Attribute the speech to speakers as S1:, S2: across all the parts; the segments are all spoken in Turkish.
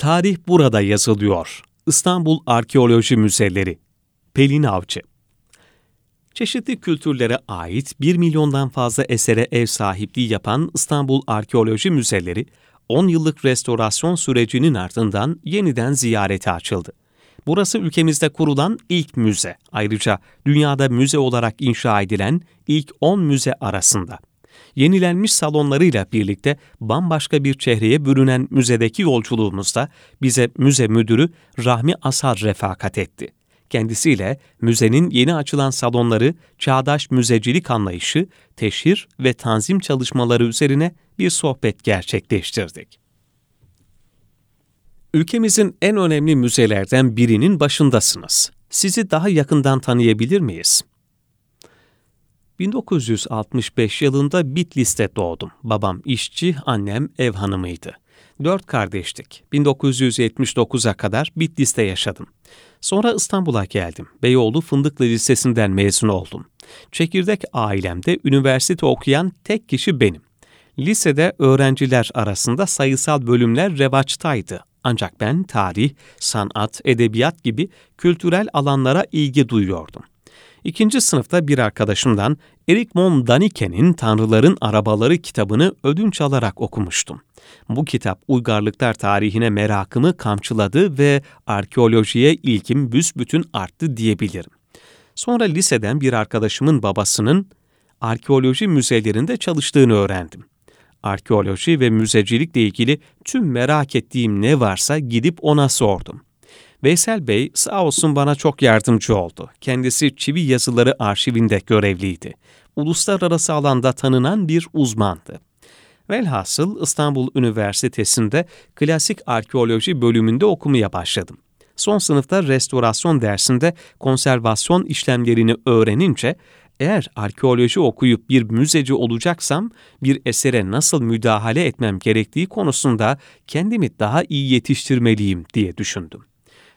S1: Tarih burada yazılıyor. İstanbul Arkeoloji Müzeleri. Pelin Avcı Çeşitli kültürlere ait 1 milyondan fazla esere ev sahipliği yapan İstanbul Arkeoloji Müzeleri, 10 yıllık restorasyon sürecinin ardından yeniden ziyarete açıldı. Burası ülkemizde kurulan ilk müze. Ayrıca dünyada müze olarak inşa edilen ilk 10 müze arasında. Yenilenmiş salonlarıyla birlikte bambaşka bir çehreye bürünen müzedeki yolculuğumuzda bize müze müdürü Rahmi Asar refakat etti. Kendisiyle müzenin yeni açılan salonları, çağdaş müzecilik anlayışı, teşhir ve tanzim çalışmaları üzerine bir sohbet gerçekleştirdik. Ülkemizin en önemli müzelerden birinin başındasınız. Sizi daha yakından tanıyabilir miyiz? 1965 yılında Bitlis'te doğdum. Babam işçi, annem ev hanımıydı. Dört kardeştik. 1979'a kadar Bitlis'te yaşadım. Sonra İstanbul'a geldim. Beyoğlu Fındıklı Lisesi'nden mezun oldum. Çekirdek ailemde üniversite okuyan tek kişi benim. Lisede öğrenciler arasında sayısal bölümler revaçtaydı. Ancak ben tarih, sanat, edebiyat gibi kültürel alanlara ilgi duyuyordum. İkinci sınıfta bir arkadaşımdan Erik von Daniken'in Tanrıların Arabaları kitabını ödünç alarak okumuştum. Bu kitap uygarlıklar tarihine merakımı kamçıladı ve arkeolojiye ilgim büsbütün arttı diyebilirim. Sonra liseden bir arkadaşımın babasının arkeoloji müzelerinde çalıştığını öğrendim. Arkeoloji ve müzecilikle ilgili tüm merak ettiğim ne varsa gidip ona sordum. Veysel Bey sağ olsun bana çok yardımcı oldu. Kendisi Çivi Yazıları Arşivinde görevliydi. Uluslararası alanda tanınan bir uzmandı. Velhasıl İstanbul Üniversitesi'nde klasik arkeoloji bölümünde okumaya başladım. Son sınıfta restorasyon dersinde konservasyon işlemlerini öğrenince eğer arkeoloji okuyup bir müzeci olacaksam bir esere nasıl müdahale etmem gerektiği konusunda kendimi daha iyi yetiştirmeliyim diye düşündüm.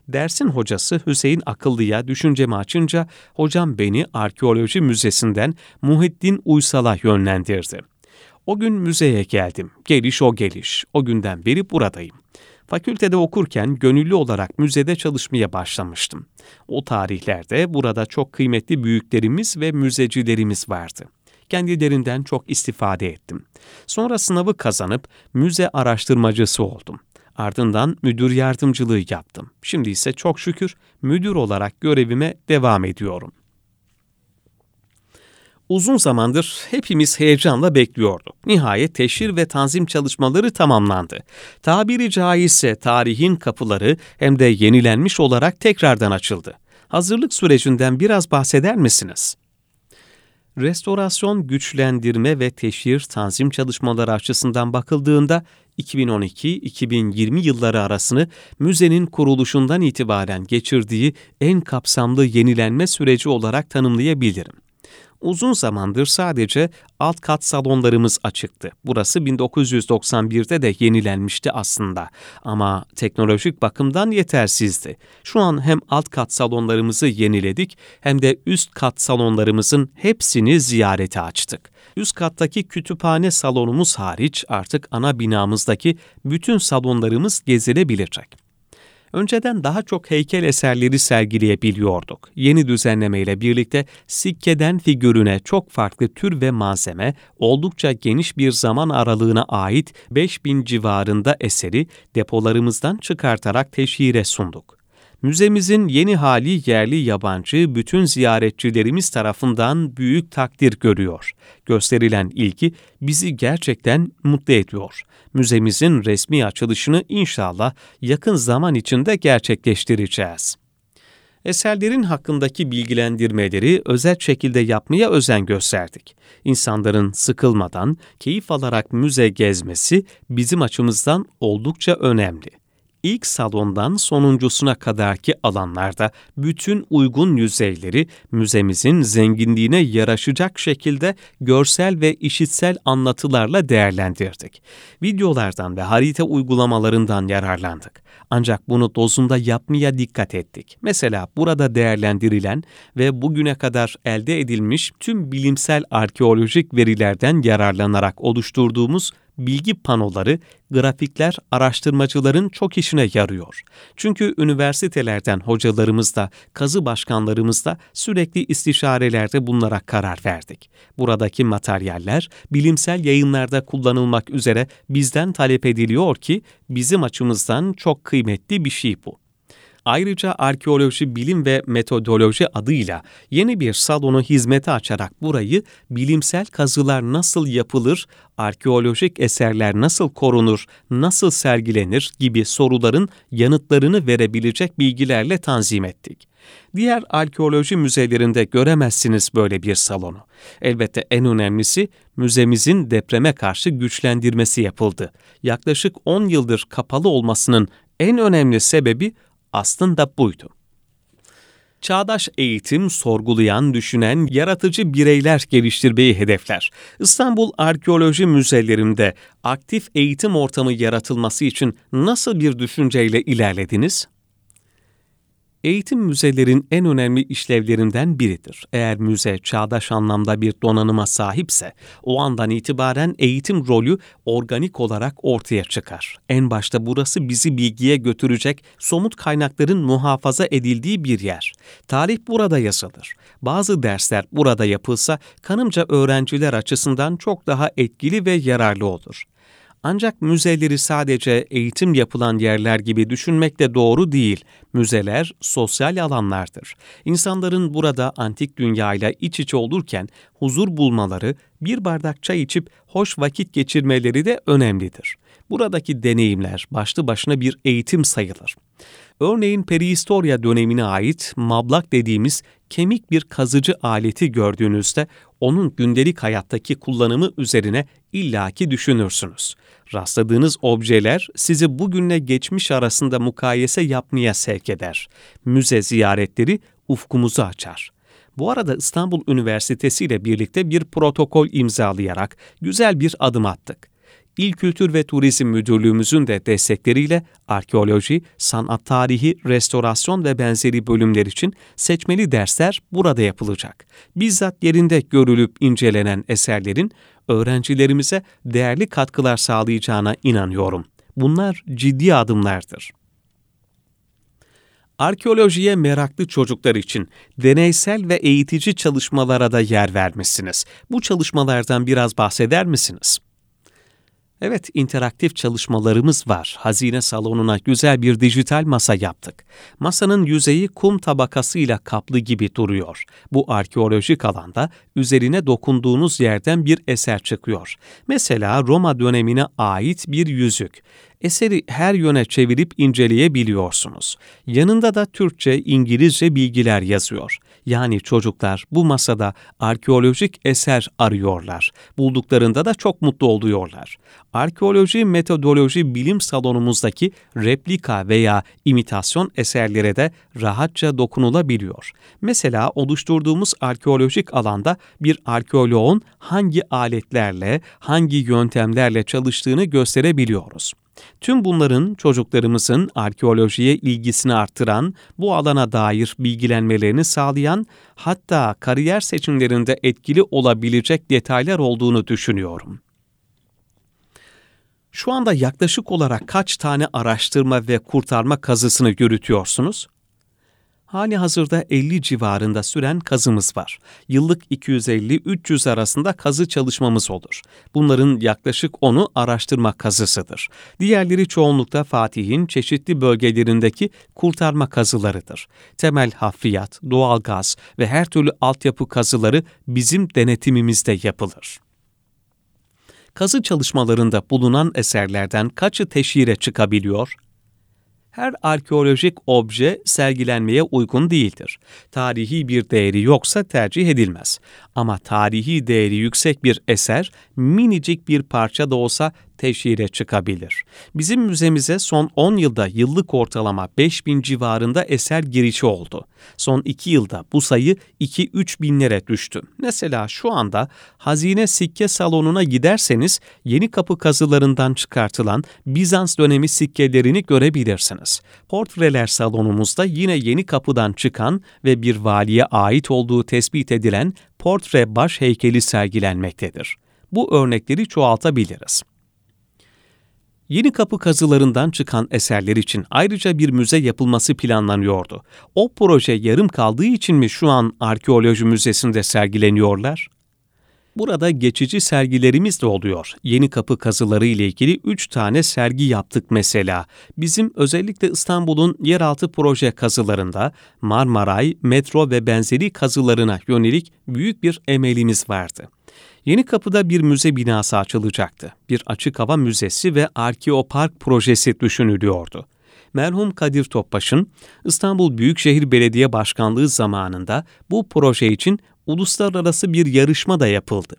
S1: Dersin hocası Hüseyin Akıllı'ya düşüncemi açınca hocam beni arkeoloji müzesinden Muhiddin Uysal'a yönlendirdi. O gün müzeye geldim. Geliş o geliş. O günden beri buradayım. Fakültede okurken gönüllü olarak müzede çalışmaya başlamıştım. O tarihlerde burada çok kıymetli büyüklerimiz ve müzecilerimiz vardı. Kendilerinden çok istifade ettim. Sonra sınavı kazanıp müze araştırmacısı oldum. Ardından müdür yardımcılığı yaptım. Şimdi ise çok şükür müdür olarak görevime devam ediyorum. Uzun zamandır hepimiz heyecanla bekliyorduk. Nihayet teşhir ve tanzim çalışmaları tamamlandı. Tabiri caizse tarihin kapıları hem de yenilenmiş olarak tekrardan açıldı. Hazırlık sürecinden biraz bahseder misiniz? Restorasyon, güçlendirme ve teşhir tanzim çalışmaları açısından bakıldığında 2012-2020 yılları arasını müzenin kuruluşundan itibaren geçirdiği en kapsamlı yenilenme süreci olarak tanımlayabilirim uzun zamandır sadece alt kat salonlarımız açıktı. Burası 1991'de de yenilenmişti aslında ama teknolojik bakımdan yetersizdi. Şu an hem alt kat salonlarımızı yeniledik hem de üst kat salonlarımızın hepsini ziyarete açtık. Üst kattaki kütüphane salonumuz hariç artık ana binamızdaki bütün salonlarımız gezilebilecek. Önceden daha çok heykel eserleri sergileyebiliyorduk. Yeni düzenlemeyle birlikte sikkeden figürüne çok farklı tür ve malzeme, oldukça geniş bir zaman aralığına ait 5000 civarında eseri depolarımızdan çıkartarak teşhire sunduk. Müzemizin yeni hali yerli yabancı bütün ziyaretçilerimiz tarafından büyük takdir görüyor. Gösterilen ilgi bizi gerçekten mutlu ediyor. Müzemizin resmi açılışını inşallah yakın zaman içinde gerçekleştireceğiz. Eserlerin hakkındaki bilgilendirmeleri özel şekilde yapmaya özen gösterdik. İnsanların sıkılmadan, keyif alarak müze gezmesi bizim açımızdan oldukça önemli ilk salondan sonuncusuna kadarki alanlarda bütün uygun yüzeyleri müzemizin zenginliğine yaraşacak şekilde görsel ve işitsel anlatılarla değerlendirdik. Videolardan ve harita uygulamalarından yararlandık. Ancak bunu dozunda yapmaya dikkat ettik. Mesela burada değerlendirilen ve bugüne kadar elde edilmiş tüm bilimsel arkeolojik verilerden yararlanarak oluşturduğumuz bilgi panoları, grafikler araştırmacıların çok işine yarıyor. Çünkü üniversitelerden hocalarımız da, kazı başkanlarımız da sürekli istişarelerde bunlara karar verdik. Buradaki materyaller bilimsel yayınlarda kullanılmak üzere bizden talep ediliyor ki bizim açımızdan çok kıymetli bir şey bu. Ayrıca arkeoloji bilim ve metodoloji adıyla yeni bir salonu hizmete açarak burayı bilimsel kazılar nasıl yapılır, arkeolojik eserler nasıl korunur, nasıl sergilenir gibi soruların yanıtlarını verebilecek bilgilerle tanzim ettik. Diğer arkeoloji müzelerinde göremezsiniz böyle bir salonu. Elbette en önemlisi müzemizin depreme karşı güçlendirmesi yapıldı. Yaklaşık 10 yıldır kapalı olmasının en önemli sebebi aslında buydu. Çağdaş eğitim, sorgulayan, düşünen, yaratıcı bireyler geliştirmeyi hedefler. İstanbul Arkeoloji Müzelerinde aktif eğitim ortamı yaratılması için nasıl bir düşünceyle ilerlediniz? Eğitim müzelerin en önemli işlevlerinden biridir. Eğer müze çağdaş anlamda bir donanıma sahipse, o andan itibaren eğitim rolü organik olarak ortaya çıkar. En başta burası bizi bilgiye götürecek somut kaynakların muhafaza edildiği bir yer. Tarih burada yazılır. Bazı dersler burada yapılsa kanımca öğrenciler açısından çok daha etkili ve yararlı olur. Ancak müzeleri sadece eğitim yapılan yerler gibi düşünmek de doğru değil. Müzeler sosyal alanlardır. İnsanların burada antik dünyayla iç içe olurken huzur bulmaları, bir bardak çay içip hoş vakit geçirmeleri de önemlidir. Buradaki deneyimler başlı başına bir eğitim sayılır. Örneğin perihistorya dönemine ait mablak dediğimiz kemik bir kazıcı aleti gördüğünüzde onun gündelik hayattaki kullanımı üzerine illaki düşünürsünüz. Rastladığınız objeler sizi bugünle geçmiş arasında mukayese yapmaya sevk eder. Müze ziyaretleri ufkumuzu açar. Bu arada İstanbul Üniversitesi ile birlikte bir protokol imzalayarak güzel bir adım attık. İl Kültür ve Turizm Müdürlüğümüzün de destekleriyle arkeoloji, sanat tarihi, restorasyon ve benzeri bölümler için seçmeli dersler burada yapılacak. Bizzat yerinde görülüp incelenen eserlerin öğrencilerimize değerli katkılar sağlayacağına inanıyorum. Bunlar ciddi adımlardır. Arkeolojiye meraklı çocuklar için deneysel ve eğitici çalışmalara da yer vermişsiniz. Bu çalışmalardan biraz bahseder misiniz? Evet, interaktif çalışmalarımız var. Hazine salonuna güzel bir dijital masa yaptık. Masanın yüzeyi kum tabakasıyla kaplı gibi duruyor. Bu arkeolojik alanda üzerine dokunduğunuz yerden bir eser çıkıyor. Mesela Roma dönemine ait bir yüzük eseri her yöne çevirip inceleyebiliyorsunuz. Yanında da Türkçe, İngilizce bilgiler yazıyor. Yani çocuklar bu masada arkeolojik eser arıyorlar. Bulduklarında da çok mutlu oluyorlar. Arkeoloji metodoloji bilim salonumuzdaki replika veya imitasyon eserlere de rahatça dokunulabiliyor. Mesela oluşturduğumuz arkeolojik alanda bir arkeoloğun hangi aletlerle, hangi yöntemlerle çalıştığını gösterebiliyoruz. Tüm bunların çocuklarımızın arkeolojiye ilgisini artıran, bu alana dair bilgilenmelerini sağlayan, hatta kariyer seçimlerinde etkili olabilecek detaylar olduğunu düşünüyorum. Şu anda yaklaşık olarak kaç tane araştırma ve kurtarma kazısını yürütüyorsunuz? Hali hazırda 50 civarında süren kazımız var. Yıllık 250-300 arasında kazı çalışmamız olur. Bunların yaklaşık 10'u araştırma kazısıdır. Diğerleri çoğunlukta Fatih'in çeşitli bölgelerindeki kurtarma kazılarıdır. Temel hafriyat, doğalgaz ve her türlü altyapı kazıları bizim denetimimizde yapılır kazı çalışmalarında bulunan eserlerden kaçı teşhire çıkabiliyor? Her arkeolojik obje sergilenmeye uygun değildir. Tarihi bir değeri yoksa tercih edilmez. Ama tarihi değeri yüksek bir eser minicik bir parça da olsa teşhire çıkabilir. Bizim müzemize son 10 yılda yıllık ortalama 5000 civarında eser girişi oldu. Son 2 yılda bu sayı 2-3 binlere düştü. Mesela şu anda Hazine Sikke Salonu'na giderseniz yeni kapı kazılarından çıkartılan Bizans dönemi sikkelerini görebilirsiniz. Portreler salonumuzda yine yeni kapıdan çıkan ve bir valiye ait olduğu tespit edilen portre baş heykeli sergilenmektedir. Bu örnekleri çoğaltabiliriz. Yeni kapı kazılarından çıkan eserler için ayrıca bir müze yapılması planlanıyordu. O proje yarım kaldığı için mi şu an arkeoloji müzesinde sergileniyorlar? Burada geçici sergilerimiz de oluyor. Yeni kapı kazıları ile ilgili 3 tane sergi yaptık mesela. Bizim özellikle İstanbul'un yeraltı proje kazılarında Marmaray, metro ve benzeri kazılarına yönelik büyük bir emelimiz vardı. Yeni Kapı'da bir müze binası açılacaktı. Bir açık hava müzesi ve arkeopark projesi düşünülüyordu. Merhum Kadir Topbaş'ın İstanbul Büyükşehir Belediye Başkanlığı zamanında bu proje için uluslararası bir yarışma da yapıldı.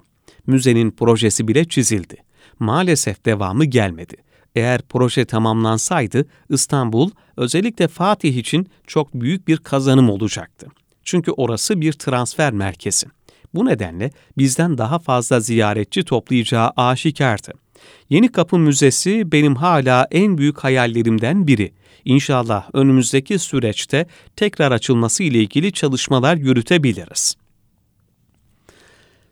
S1: Müzenin projesi bile çizildi. Maalesef devamı gelmedi. Eğer proje tamamlansaydı İstanbul özellikle Fatih için çok büyük bir kazanım olacaktı. Çünkü orası bir transfer merkezi. Bu nedenle bizden daha fazla ziyaretçi toplayacağı aşikardı. Yeni Kapı Müzesi benim hala en büyük hayallerimden biri. İnşallah önümüzdeki süreçte tekrar açılması ile ilgili çalışmalar yürütebiliriz.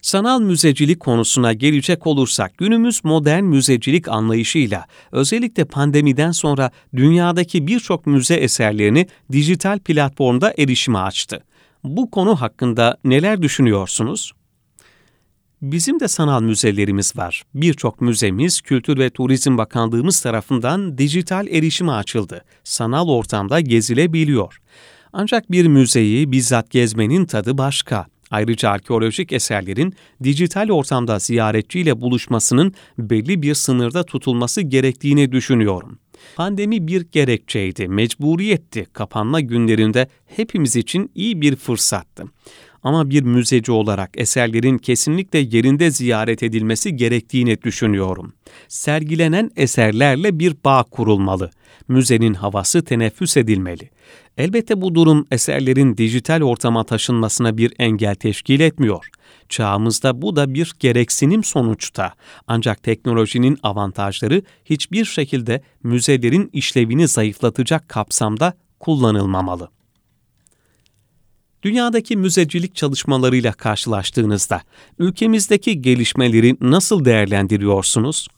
S1: Sanal müzecilik konusuna gelecek olursak günümüz modern müzecilik anlayışıyla özellikle pandemiden sonra dünyadaki birçok müze eserlerini dijital platformda erişime açtı. Bu konu hakkında neler düşünüyorsunuz? Bizim de sanal müzelerimiz var. Birçok müzemiz Kültür ve Turizm Bakanlığımız tarafından dijital erişime açıldı. Sanal ortamda gezilebiliyor. Ancak bir müzeyi bizzat gezmenin tadı başka. Ayrıca arkeolojik eserlerin dijital ortamda ziyaretçiyle buluşmasının belli bir sınırda tutulması gerektiğini düşünüyorum. Pandemi bir gerekçeydi, mecburiyetti. Kapanma günlerinde hepimiz için iyi bir fırsattı. Ama bir müzeci olarak eserlerin kesinlikle yerinde ziyaret edilmesi gerektiğini düşünüyorum. Sergilenen eserlerle bir bağ kurulmalı. Müzenin havası teneffüs edilmeli. Elbette bu durum eserlerin dijital ortama taşınmasına bir engel teşkil etmiyor. Çağımızda bu da bir gereksinim sonuçta. Ancak teknolojinin avantajları hiçbir şekilde müzelerin işlevini zayıflatacak kapsamda kullanılmamalı. Dünyadaki müzecilik çalışmalarıyla karşılaştığınızda ülkemizdeki gelişmeleri nasıl değerlendiriyorsunuz?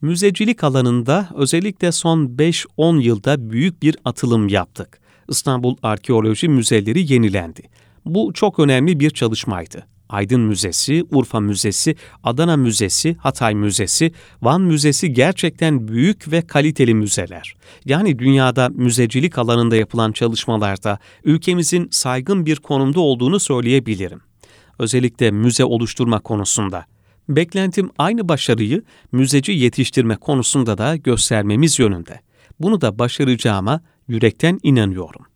S1: Müzecilik alanında özellikle son 5-10 yılda büyük bir atılım yaptık. İstanbul Arkeoloji Müzeleri yenilendi. Bu çok önemli bir çalışmaydı. Aydın Müzesi, Urfa Müzesi, Adana Müzesi, Hatay Müzesi, Van Müzesi gerçekten büyük ve kaliteli müzeler. Yani dünyada müzecilik alanında yapılan çalışmalarda ülkemizin saygın bir konumda olduğunu söyleyebilirim. Özellikle müze oluşturma konusunda. Beklentim aynı başarıyı müzeci yetiştirme konusunda da göstermemiz yönünde. Bunu da başaracağıma yürekten inanıyorum.